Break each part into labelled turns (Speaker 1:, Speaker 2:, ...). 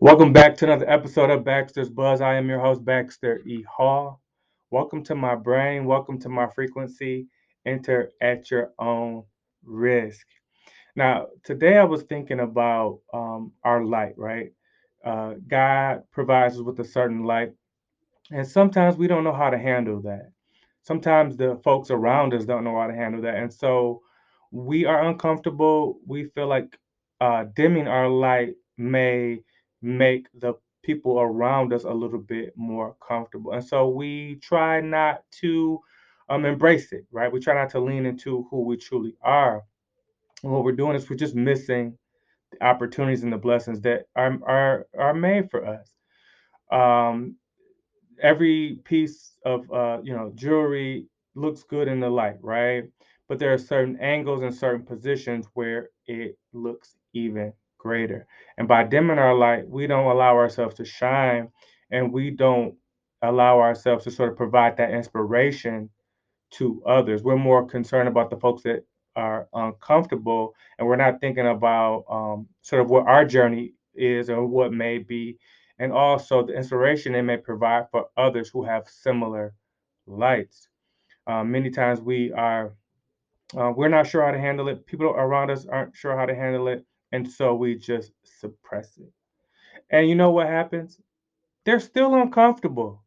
Speaker 1: Welcome back to another episode of Baxter's Buzz. I am your host, Baxter E. Hall. Welcome to my brain. Welcome to my frequency. Enter at your own risk. Now, today I was thinking about um, our light, right? Uh, God provides us with a certain light, and sometimes we don't know how to handle that. Sometimes the folks around us don't know how to handle that. And so we are uncomfortable. We feel like uh, dimming our light may make the people around us a little bit more comfortable. And so we try not to um, embrace it, right? We try not to lean into who we truly are. And what we're doing is we're just missing the opportunities and the blessings that are are, are made for us. Um, every piece of uh, you know jewelry looks good in the light, right? But there are certain angles and certain positions where it looks even greater. And by dimming our light, we don't allow ourselves to shine, and we don't allow ourselves to sort of provide that inspiration to others. We're more concerned about the folks that are uncomfortable, and we're not thinking about um, sort of what our journey is or what may be, and also the inspiration it may provide for others who have similar lights. Um, many times we are uh, we're not sure how to handle it. People around us aren't sure how to handle it, and so we just suppress it. And you know what happens? They're still uncomfortable.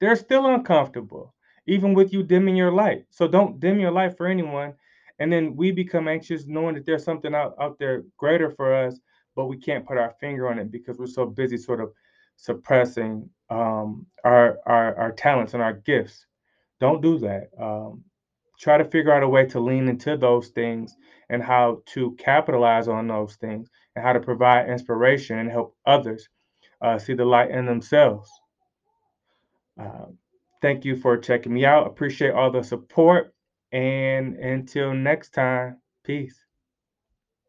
Speaker 1: They're still uncomfortable, even with you dimming your light. So don't dim your light for anyone. And then we become anxious knowing that there's something out, out there greater for us, but we can't put our finger on it because we're so busy sort of suppressing um, our, our, our talents and our gifts. Don't do that. Um, try to figure out a way to lean into those things and how to capitalize on those things and how to provide inspiration and help others uh, see the light in themselves. Uh, thank you for checking me out. Appreciate all the support. And until next time, peace.